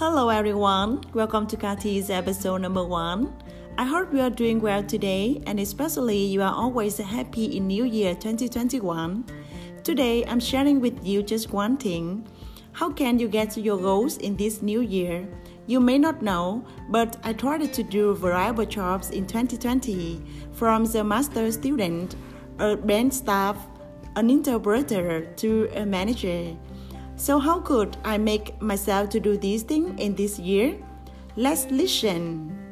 Hello everyone, welcome to Kati's episode number one. I hope you are doing well today and especially you are always happy in New Year 2021. Today I'm sharing with you just one thing. How can you get to your goals in this new year? You may not know, but I tried to do variable jobs in 2020 from the master student, a band staff, an interpreter to a manager. So how could I make myself to do these things in this year? Let's listen.